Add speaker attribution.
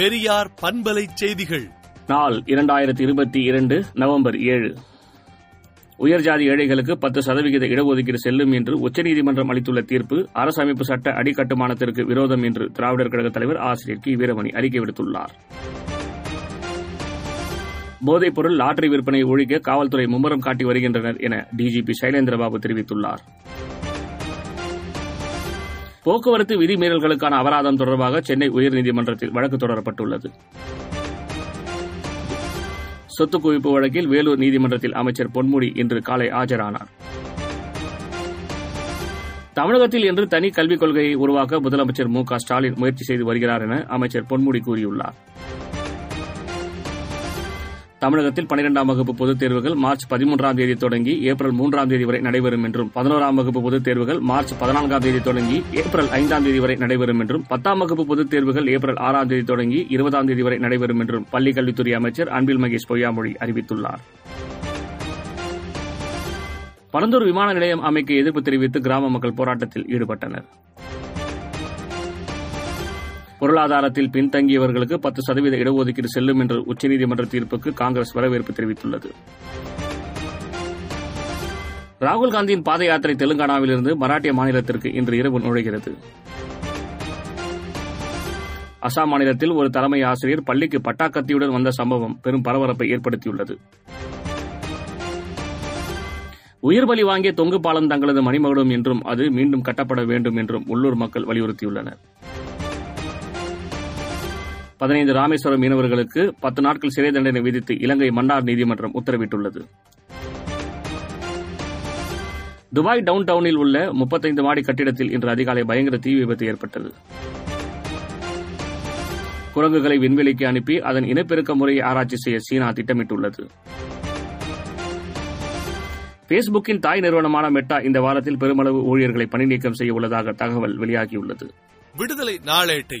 Speaker 1: பெரியார் பண்பலை செய்திகள்.
Speaker 2: நாள் இரண்டாயிரத்தி இருபத்தி இரண்டு நவம்பர் ஏழு. உயர்ஜாதி ஏழைகளுக்கு பத்து சதவிகித இடஒதுக்கீடு செல்லும் என்று உச்சநீதிமன்றம் அளித்துள்ள தீர்ப்பு அரசமைப்பு சட்ட அடிக்கட்டுமானத்திற்கு விரோதம் என்று திராவிடர் கழக தலைவர் ஆசிரியர் கி. வீரமணி அறிக்கை விடுத்துள்ளார். போதைப்பொருள் லாட்டரி விற்பனை ஒழிக்க காவல்துறை மும்முரம் காட்டி வருகின்றனர் என டிஜிபி சைலேந்திரபாபு தெரிவித்துள்ளார். போக்குவரத்து விதிமீறல்களுக்கான அபராதம் தொடர்பாக சென்னை உயர்நீதிமன்றத்தில் வழக்கு தொடரப்பட்டுள்ளது. சொத்து குவிப்பு வழக்கில் வேலூர் நீதிமன்றத்தில் அமைச்சர் பொன்முடி இன்று காலை ஆஜரானார். தமிழகத்தில் இன்று தனி கல்விக் கொள்கையை உருவாக்க முதலமைச்சர் மு க ஸ்டாலின் முயற்சி செய்து வருகிறார் என அமைச்சர் பொன்முடி கூறியுள்ளார். தமிழகத்தில் பனிரெண்டாம் வகுப்பு பொதுத் தேர்வுகள் மார்ச் பதிமூன்றாம் தேதி தொடங்கி ஏப்ரல் மூன்றாம் தேதி வரை நடைபெறும் என்றும் பதினோராம் வகுப்பு பொதுத் தேர்வுகள் மார்ச் பதினான்காம் தேதி தொடங்கி ஏப்ரல் ஐந்தாம் தேதி வரை நடைபெறும் என்றும் பத்தாம் வகுப்பு பொதுத் தேர்வுகள் ஏப்ரல் ஆறாம் தேதி தொடங்கி இருபதாம் தேதி வரை நடைபெறும் என்றும் பள்ளிக் கல்வித்துறை அமைச்சர் அன்பில் மகேஷ் பொய்யாமொழி அறிவித்துள்ளார். பரந்தூர் விமான நிலையம் அமைக்க எதிர்ப்பு தெரிவித்து கிராம மக்கள் போராட்டத்தில் ஈடுபட்டனர். பொருளாதாரத்தில் பின்தங்கியவர்களுக்கு பத்து சதவீத இடஒதுக்கீடு செல்லும் என்ற உச்சநீதிமன்ற தீர்ப்புக்கு காங்கிரஸ் வரவேற்பு தெரிவித்துள்ளது. ராகுல் காந்தியின் பாத யாத்திரை தெலுங்கானாவிலிருந்து மராட்டிய மாநிலத்திற்கு இன்று இரவு நுழைகிறது. அசாம் மாநிலத்தில் ஒரு தலைமை ஆசிரியர் பள்ளிக்கு பட்டாக்கத்தியுடன் வந்த சம்பவம் பெரும் பரபரப்பை ஏற்படுத்தியுள்ளது. உயிர் பலி வாங்கிய தொங்கு பாலம் தங்களது மணிமகுடம் என்றும் அது மீண்டும் கட்டப்பட வேண்டும் என்றும் உள்ளூர் மக்கள் வலியுறுத்தியுள்ளனர். பதினைந்து ராமேஸ்வரம் மீனவர்களுக்கு பத்து நாட்கள் சிறை தண்டனை விதித்து இலங்கை மன்னார் நீதிமன்றம் உத்தரவிட்டுள்ளது. துபாய் டவுன் டவுனில் உள்ள முப்பத்தைந்து மாடி கட்டிடத்தில் இன்று அதிகாலை பயங்கர தீ விபத்து ஏற்பட்டது. குரங்குகளை விண்வெளிக்கு அனுப்பி அதன் இனப்பெருக்க முறையை ஆராய்ச்சி செய்ய சீனா திட்டமிட்டுள்ளது. பேஸ்புக்கின் தாய் நிறுவனமான மெட்டா இந்த வாரத்தில் பெருமளவு ஊழியர்களை பணி நீக்கம் செய்ய உள்ளதாக தகவல் வெளியாகியுள்ளது.
Speaker 1: விடுதலை நாளேட்டை